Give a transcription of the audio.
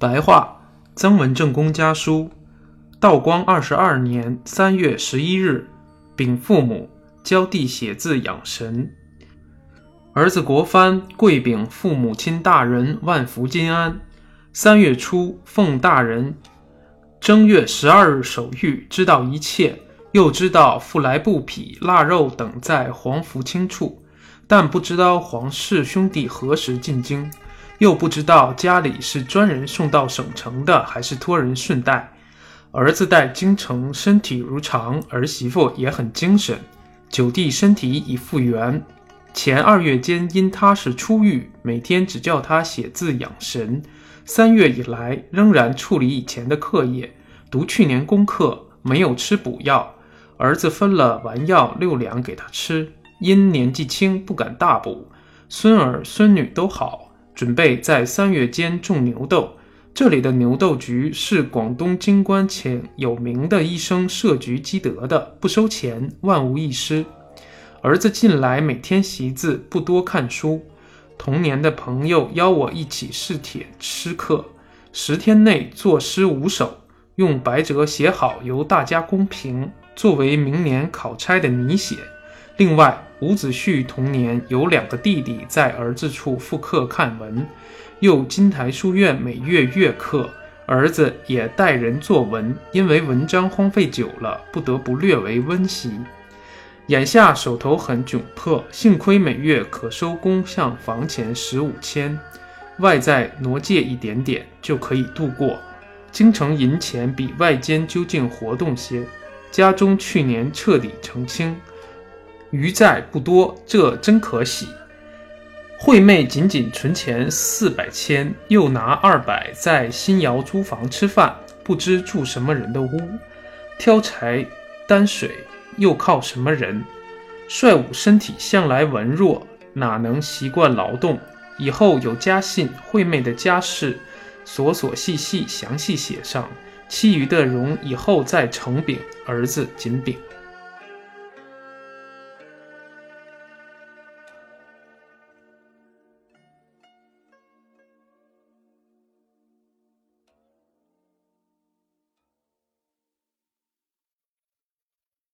白话，曾文正公家书，道光二十二年三月十一日，禀父母，教弟写字养神。儿子国藩跪禀父母亲大人万福金安。三月初，奉大人正月十二日手谕，知道一切，又知道复来布匹、腊肉等在黄福清处，但不知道黄氏兄弟何时进京。又不知道家里是专人送到省城的，还是托人顺带。儿子在京城身体如常，儿媳妇也很精神。九弟身体已复原。前二月间因他是初愈，每天只叫他写字养神。三月以来仍然处理以前的课业，读去年功课，没有吃补药。儿子分了丸药六两给他吃，因年纪轻不敢大补。孙儿孙女都好。准备在三月间种牛豆，这里的牛豆局是广东京官前有名的医生设局积德的，不收钱，万无一失。儿子近来每天习字，不多看书。童年的朋友邀我一起试帖诗课，十天内作诗五首，用白折写好，由大家公评，作为明年考差的拟写。另外，伍子胥童年有两个弟弟在儿子处复课看文，又金台书院每月月课，儿子也带人作文，因为文章荒废久了，不得不略为温习。眼下手头很窘迫，幸亏每月可收工项房钱十五千，外再挪借一点点就可以度过。京城银钱比外间究竟活动些，家中去年彻底澄清。余债不多，这真可喜。惠妹仅仅存钱四百千，又拿二百在新窑租房吃饭，不知住什么人的屋，挑柴担水又靠什么人？帅武身体向来文弱，哪能习惯劳动？以后有家信，惠妹的家事，琐琐细细详细写上，其余的容以后再呈禀儿子，谨禀。